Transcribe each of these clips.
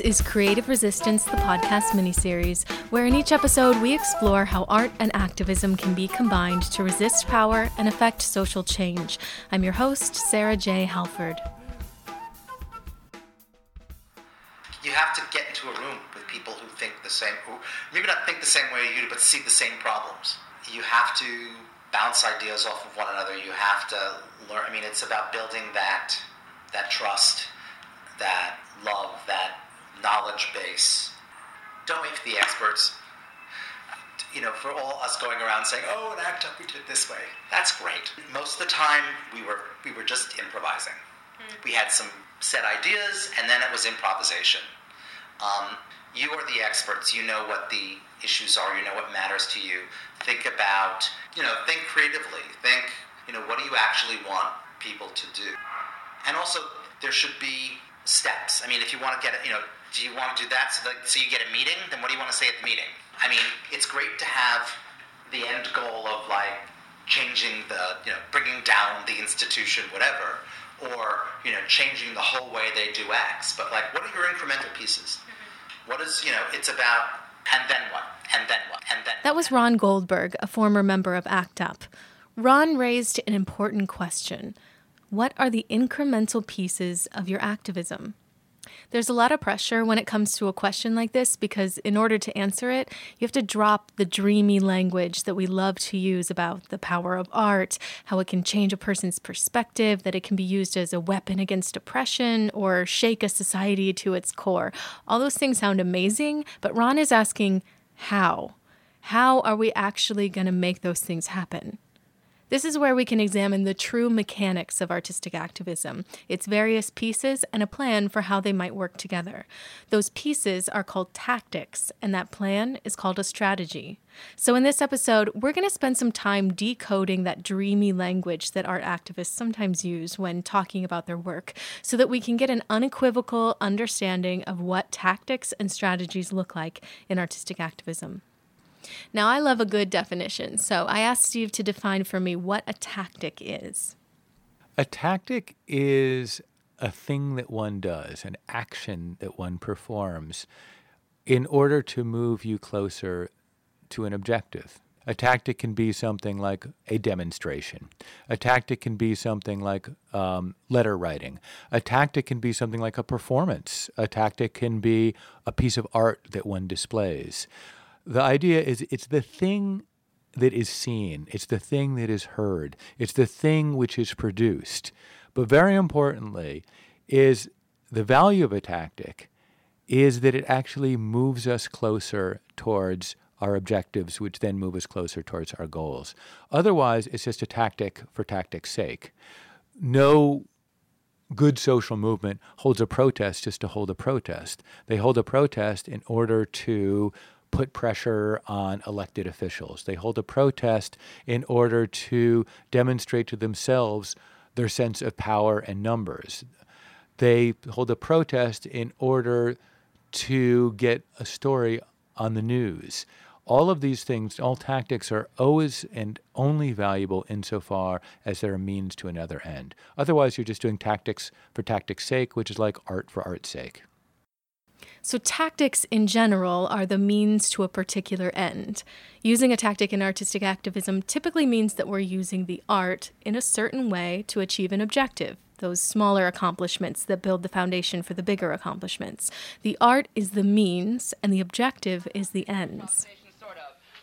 Is Creative Resistance, the podcast miniseries, where in each episode we explore how art and activism can be combined to resist power and affect social change. I'm your host, Sarah J. Halford. You have to get into a room with people who think the same, who maybe not think the same way you do, but see the same problems. You have to bounce ideas off of one another. You have to learn. I mean, it's about building that that trust, that love, that knowledge base. Don't wait for the experts. You know, for all us going around saying, "Oh, in ACT UP we did it this way," that's great. Most of the time, we were we were just improvising. We had some set ideas, and then it was improvisation. Um, you are the experts. You know what the issues are. You know what matters to you. Think about, you know, think creatively. Think, you know, what do you actually want people to do? And also, there should be steps. I mean, if you want to get, you know, do you want to do that so that so you get a meeting? Then what do you want to say at the meeting? I mean, it's great to have the end goal of like changing the, you know, bringing down the institution, whatever, or you know, changing the whole way they do X. But like, what are your incremental pieces? Mm-hmm. What is, you know, it's about, and then what, and then what, and then. That was Ron Goldberg, a former member of ACT UP. Ron raised an important question What are the incremental pieces of your activism? There's a lot of pressure when it comes to a question like this because, in order to answer it, you have to drop the dreamy language that we love to use about the power of art, how it can change a person's perspective, that it can be used as a weapon against oppression or shake a society to its core. All those things sound amazing, but Ron is asking, how? How are we actually going to make those things happen? This is where we can examine the true mechanics of artistic activism, its various pieces, and a plan for how they might work together. Those pieces are called tactics, and that plan is called a strategy. So, in this episode, we're going to spend some time decoding that dreamy language that art activists sometimes use when talking about their work so that we can get an unequivocal understanding of what tactics and strategies look like in artistic activism. Now, I love a good definition, so I asked Steve to define for me what a tactic is. A tactic is a thing that one does, an action that one performs in order to move you closer to an objective. A tactic can be something like a demonstration. A tactic can be something like um, letter writing. A tactic can be something like a performance. A tactic can be a piece of art that one displays. The idea is it's the thing that is seen, it's the thing that is heard, it's the thing which is produced. But very importantly, is the value of a tactic is that it actually moves us closer towards our objectives, which then move us closer towards our goals. Otherwise, it's just a tactic for tactic's sake. No good social movement holds a protest just to hold a protest. They hold a protest in order to put pressure on elected officials. They hold a protest in order to demonstrate to themselves their sense of power and numbers. They hold a protest in order to get a story on the news. All of these things, all tactics are always and only valuable insofar as they're a means to another end. Otherwise, you're just doing tactics for tactics' sake, which is like art for art's sake. So, tactics in general are the means to a particular end. Using a tactic in artistic activism typically means that we're using the art in a certain way to achieve an objective, those smaller accomplishments that build the foundation for the bigger accomplishments. The art is the means, and the objective is the ends.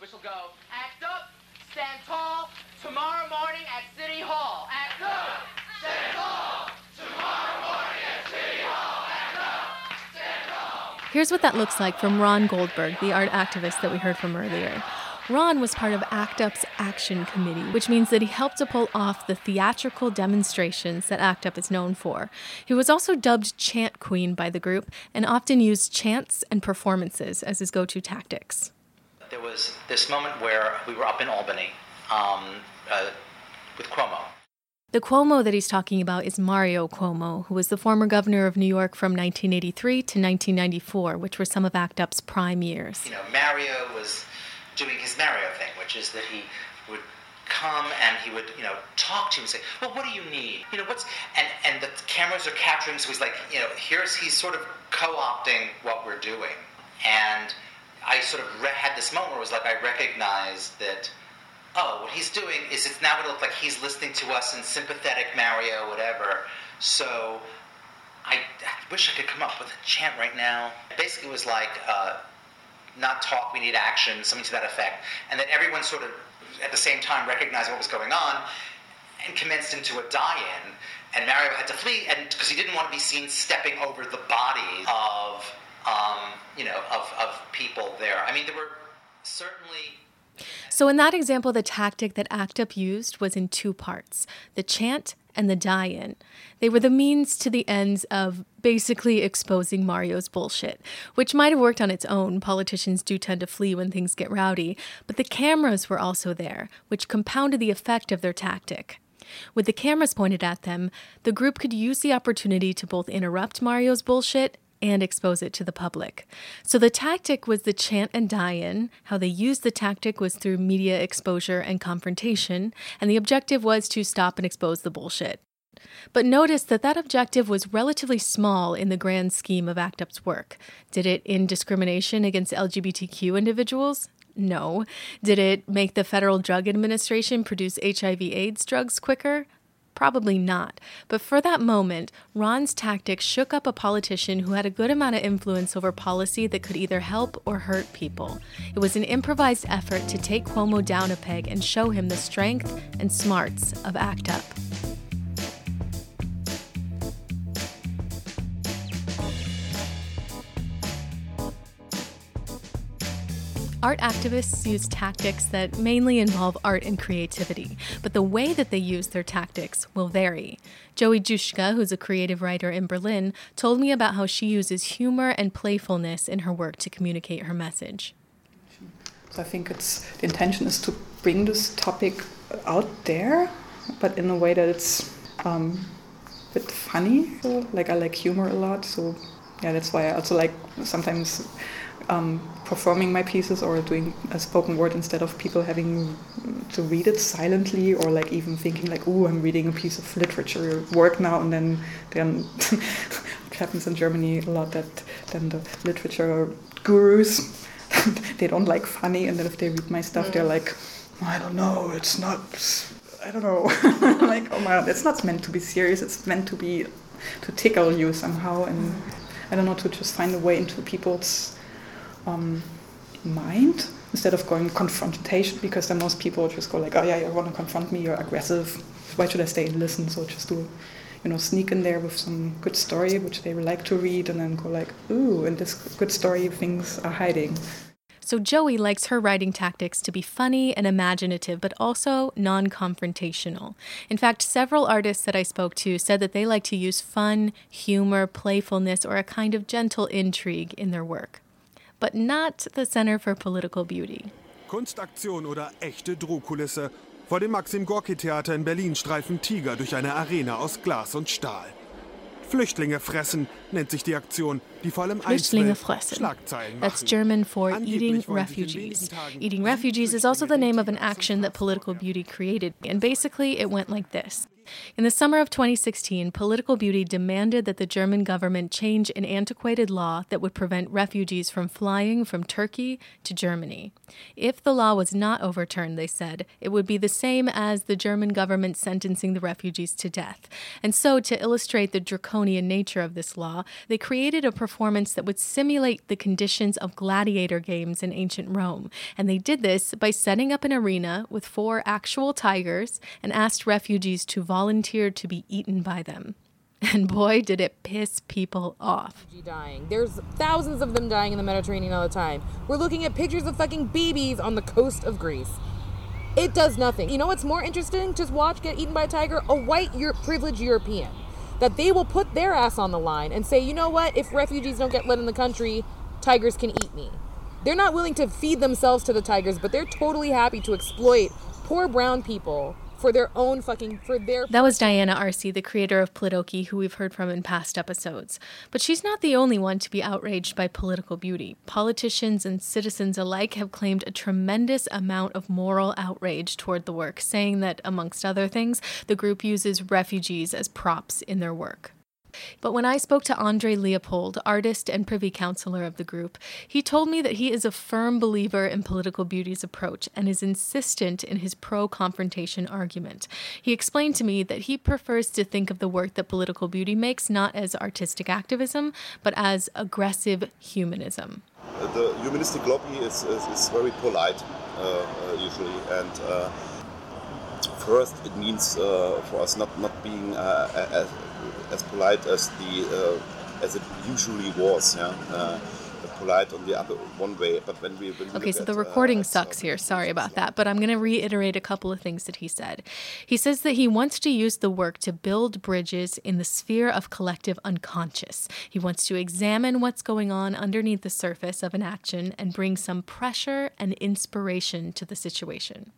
Which will go, act up, stand tall, tomorrow morning at City Hall. Act up, stand tall, tomorrow morning at City Hall. Act up, stand tall. Here's what that looks like from Ron Goldberg, the art activist that we heard from earlier. Ron was part of ACT UP's Action Committee, which means that he helped to pull off the theatrical demonstrations that ACT UP is known for. He was also dubbed Chant Queen by the group and often used chants and performances as his go to tactics. There was this moment where we were up in Albany um, uh, with Cuomo. The Cuomo that he's talking about is Mario Cuomo, who was the former governor of New York from 1983 to 1994, which were some of ACT UP's prime years. You know, Mario was doing his Mario thing, which is that he would come and he would, you know, talk to you and say, "Well, what do you need? You know, what's?" And and the cameras are capturing, so he's like, you know, here's he's sort of co-opting what we're doing, and I sort of re- had this moment where it was like I recognized that. Oh, what he's doing is it's now going to look like he's listening to us in sympathetic Mario, whatever. So I, I wish I could come up with a chant right now. Basically, it was like, uh, not talk, we need action, something to that effect. And then everyone sort of, at the same time, recognized what was going on and commenced into a die-in. And Mario had to flee, and because he didn't want to be seen stepping over the body of, um, you know, of, of people there. I mean, there were certainly So, in that example, the tactic that ACT UP used was in two parts the chant and the die in. They were the means to the ends of basically exposing Mario's bullshit, which might have worked on its own. Politicians do tend to flee when things get rowdy, but the cameras were also there, which compounded the effect of their tactic. With the cameras pointed at them, the group could use the opportunity to both interrupt Mario's bullshit and expose it to the public. So the tactic was the chant and die in. How they used the tactic was through media exposure and confrontation, and the objective was to stop and expose the bullshit. But notice that that objective was relatively small in the grand scheme of ACT UP's work. Did it end discrimination against LGBTQ individuals? No. Did it make the Federal Drug Administration produce HIV/AIDS drugs quicker? Probably not. But for that moment, Ron's tactics shook up a politician who had a good amount of influence over policy that could either help or hurt people. It was an improvised effort to take Cuomo down a peg and show him the strength and smarts of ACT UP. Art activists use tactics that mainly involve art and creativity, but the way that they use their tactics will vary. Joey Juschka, who's a creative writer in Berlin, told me about how she uses humor and playfulness in her work to communicate her message. So I think it's the intention is to bring this topic out there, but in a way that it's um, a bit funny. So, like I like humor a lot, so yeah, that's why I also like sometimes um, performing my pieces or doing a spoken word instead of people having to read it silently or like even thinking like, oh, I'm reading a piece of literature work now, and then then it happens in Germany a lot that then the literature gurus they don't like funny, and then if they read my stuff, they're like, I don't know, it's not. I don't know. like, oh my god, it's not meant to be serious. It's meant to be to tickle you somehow, and I don't know to just find a way into people's um, mind instead of going confrontation because then most people just go like oh yeah you want to confront me you're aggressive. Why should i stay and listen? So just do you know sneak in there with some good story which they like to read and then go like ooh in this good story things are hiding So Joey likes her writing tactics to be funny and imaginative, but also non confrontational. In fact, several artists that I spoke to said that they like to use fun, humor, playfulness, or a kind of gentle intrigue in their work. But not the Center for Political Beauty. Kunstaktion oder echte Drohkulisse. Vor dem Maxim Gorki Theater in Berlin streifen Tiger durch eine Arena aus Glas und Stahl. Flüchtlinge fressen nennt sich die Aktion, die vor allem Flüchtlinge fressen. Schlagzeilen That's. German for eating wollen sie in refugees. Eating refugees is also the name of an action that Political Beauty created. And basically, it went like this. In the summer of 2016, Political Beauty demanded that the German government change an antiquated law that would prevent refugees from flying from Turkey to Germany. If the law was not overturned, they said, it would be the same as the German government sentencing the refugees to death. And so, to illustrate the draconian nature of this law, they created a performance that would simulate the conditions of gladiator games in ancient Rome. And they did this by setting up an arena with four actual tigers and asked refugees to volunteer to be eaten by them. And boy, did it piss people off. dying. There's thousands of them dying in the Mediterranean all the time. We're looking at pictures of fucking babies on the coast of Greece. It does nothing. You know what's more interesting? Just watch get eaten by a tiger. A white Euro- privileged European. That they will put their ass on the line and say, you know what? If refugees don't get let in the country, tigers can eat me. They're not willing to feed themselves to the tigers, but they're totally happy to exploit poor brown people for their own fucking for their That was Diana Arce, the creator of Politaoke, who we've heard from in past episodes. But she's not the only one to be outraged by political beauty. Politicians and citizens alike have claimed a tremendous amount of moral outrage toward the work, saying that, amongst other things, the group uses refugees as props in their work. But when I spoke to Andre Leipold, artist and privy councillor of the group, he told me that he is a firm believer in political beauty's approach and is insistent in his pro confrontation argument. He explained to me that he prefers to think of the work that political beauty makes not as artistic activism, but as aggressive humanism. the humanistic lobby is, is, is very polite uh, uh, usually and uh, first it means uh, for us not, not being uh, as, polite as the uh, as it usually was yeah uh, polite on the other one way but when we, when Okay, so the uh, recording at, sucks uh, here. Sorry about that. But I'm going to reiterate a couple of things that he said. He says that he wants to use the work to build bridges in the sphere of collective unconscious. He wants to examine what's going on underneath the surface of an action and bring some pressure and inspiration to the situation.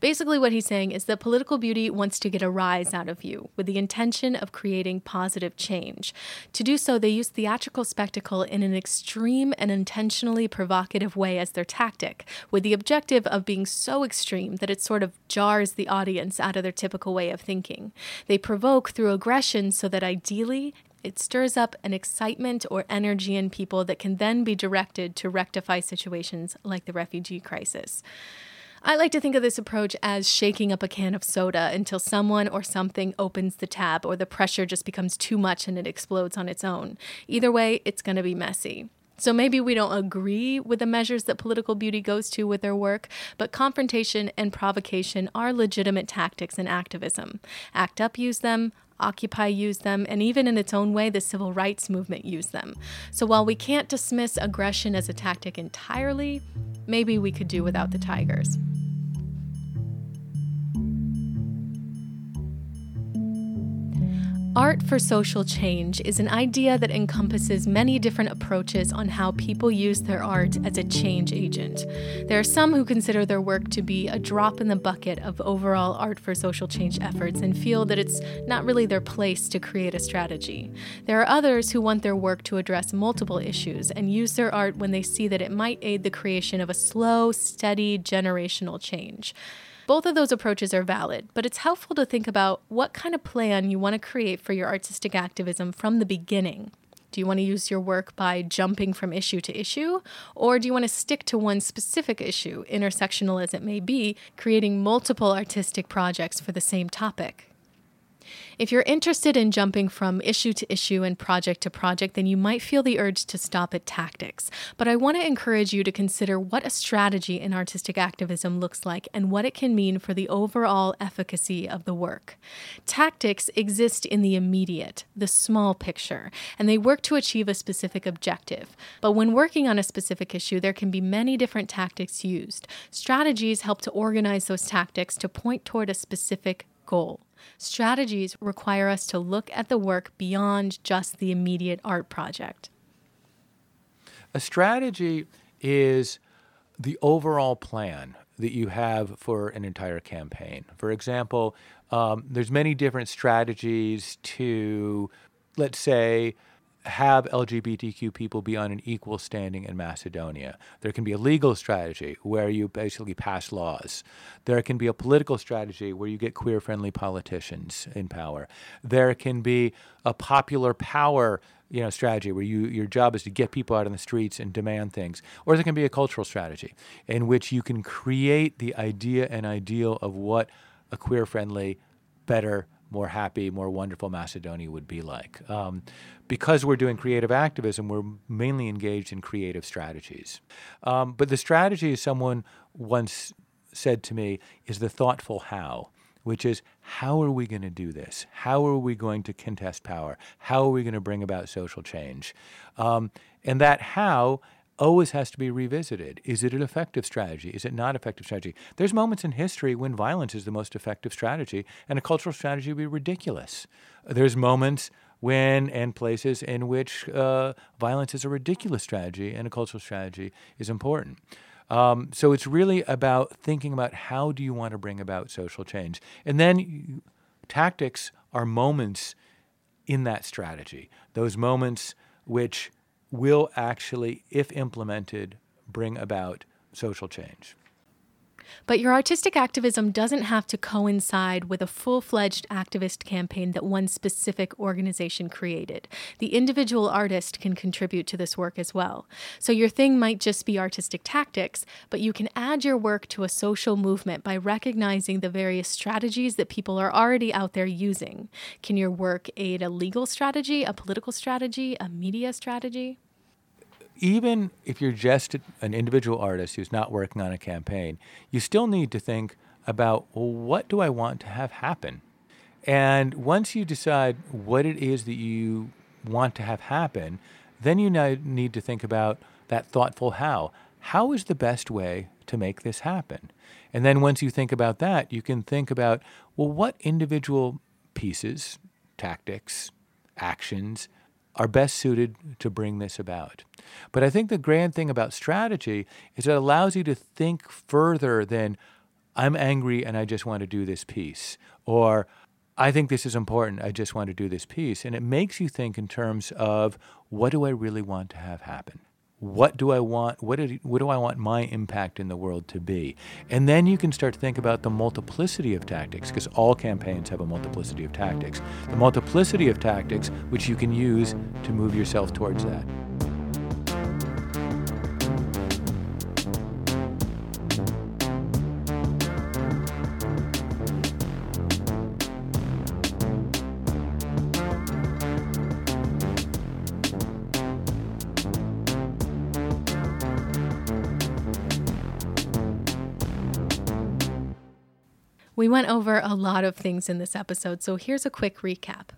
Basically, what he's saying is that political beauty wants to get a rise out of you with the intention of creating positive change. To do so, they use theatrical spectacle in an extreme and intentionally provocative way as their tactic, with the objective of being so extreme that it sort of jars the audience out of their typical way of thinking. They provoke through aggression so that ideally, it stirs up an excitement or energy in people that can then be directed to rectify situations like the refugee crisis. I like to think of this approach as shaking up a can of soda until someone or something opens the tab or the pressure just becomes too much and it explodes on its own. Either way, it's going to be messy. So maybe we don't agree with the measures that political beauty goes to with their work, but confrontation and provocation are legitimate tactics in activism. ACT UP use them, Occupy used them, and even in its own way, the civil rights movement used them. So while we can't dismiss aggression as a tactic entirely, maybe we could do without the tigers. Art for social change is an idea that encompasses many different approaches on how people use their art as a change agent. There are some who consider their work to be a drop in the bucket of overall art for social change efforts and feel that it's not really their place to create a strategy. There are others who want their work to address multiple issues and use their art when they see that it might aid the creation of a slow, steady, generational change. Both of those approaches are valid, but it's helpful to think about what kind of plan you want to create for your artistic activism from the beginning. Do you want to use your work by jumping from issue to issue? Or do you want to stick to one specific issue, intersectional as it may be, creating multiple artistic projects for the same topic? If you're interested in jumping from issue to issue and project to project, then you might feel the urge to stop at tactics. But I want to encourage you to consider what a strategy in artistic activism looks like and what it can mean for the overall efficacy of the work. Tactics exist in the immediate, the small picture, and they work to achieve a specific objective. But when working on a specific issue, there can be many different tactics used. Strategies help to organize those tactics to point toward a specific goal. Strategies require us to look at the work beyond just the immediate art project. A strategy is the overall plan that you have for an entire campaign. For example, um, there's many different strategies to, let's say, have LGBTQ people be on an equal standing in Macedonia. There can be a legal strategy where you basically pass laws. There can be a political strategy where you get queer friendly politicians in power. There can be a popular power you know strategy where you your job is to get people out on the streets and demand things or there can be a cultural strategy in which you can create the idea and ideal of what a queer friendly better more happy, more wonderful Macedonia would be like. Um, because we're doing creative activism, we're mainly engaged in creative strategies. Um, but the strategy, as someone once said to me, is the thoughtful how, which is how are we going to do this? How are we going to contest power? How are we going to bring about social change? Um, and that how always has to be revisited. Is it an effective strategy? Is it not effective strategy? There's moments in history when violence is the most effective strategy, and a cultural strategy would be ridiculous. There's moments when and places in which uh, violence is a ridiculous strategy and a cultural strategy is important. Um, so it's really about thinking about how do you want to bring about social change. And then you, tactics are moments in that strategy, those moments which will actually, if implemented, bring about social change. But your artistic activism doesn't have to coincide with a full fledged activist campaign that one specific organization created. The individual artist can contribute to this work as well. So your thing might just be artistic tactics, but you can add your work to a social movement by recognizing the various strategies that people are already out there using. Can your work aid a legal strategy, a political strategy, a media strategy? Even if you're just an individual artist who's not working on a campaign, you still need to think about well, what do I want to have happen? And once you decide what it is that you want to have happen, then you need to think about that thoughtful how. How is the best way to make this happen? And then once you think about that, you can think about well, what individual pieces, tactics, actions are best suited to bring this about. But I think the grand thing about strategy is it allows you to think further than I'm angry and I just want to do this piece, or I think this is important, I just want to do this piece. And it makes you think in terms of what do I really want to have happen? What do I want? What do, what do I want my impact in the world to be? And then you can start to think about the multiplicity of tactics, because all campaigns have a multiplicity of tactics. The multiplicity of tactics which you can use to move yourself towards that. We went over a lot of things in this episode, so here's a quick recap.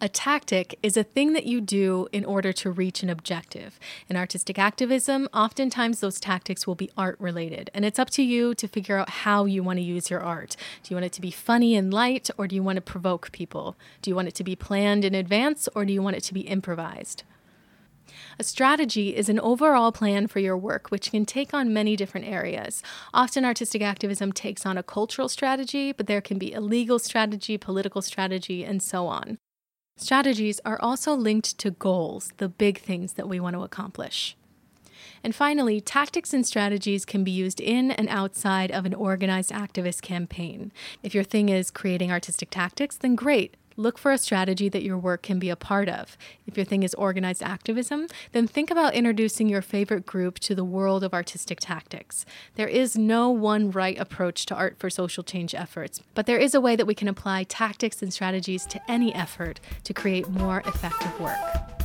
A tactic is a thing that you do in order to reach an objective. In artistic activism, oftentimes those tactics will be art related, and it's up to you to figure out how you want to use your art. Do you want it to be funny and light, or do you want to provoke people? Do you want it to be planned in advance, or do you want it to be improvised? A strategy is an overall plan for your work, which can take on many different areas. Often, artistic activism takes on a cultural strategy, but there can be a legal strategy, political strategy, and so on. Strategies are also linked to goals, the big things that we want to accomplish. And finally, tactics and strategies can be used in and outside of an organized activist campaign. If your thing is creating artistic tactics, then great. Look for a strategy that your work can be a part of. If your thing is organized activism, then think about introducing your favorite group to the world of artistic tactics. There is no one right approach to art for social change efforts, but there is a way that we can apply tactics and strategies to any effort to create more effective work.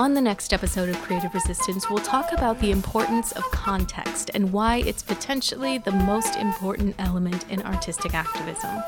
On the next episode of Creative Resistance, we'll talk about the importance of context and why it's potentially the most important element in artistic activism.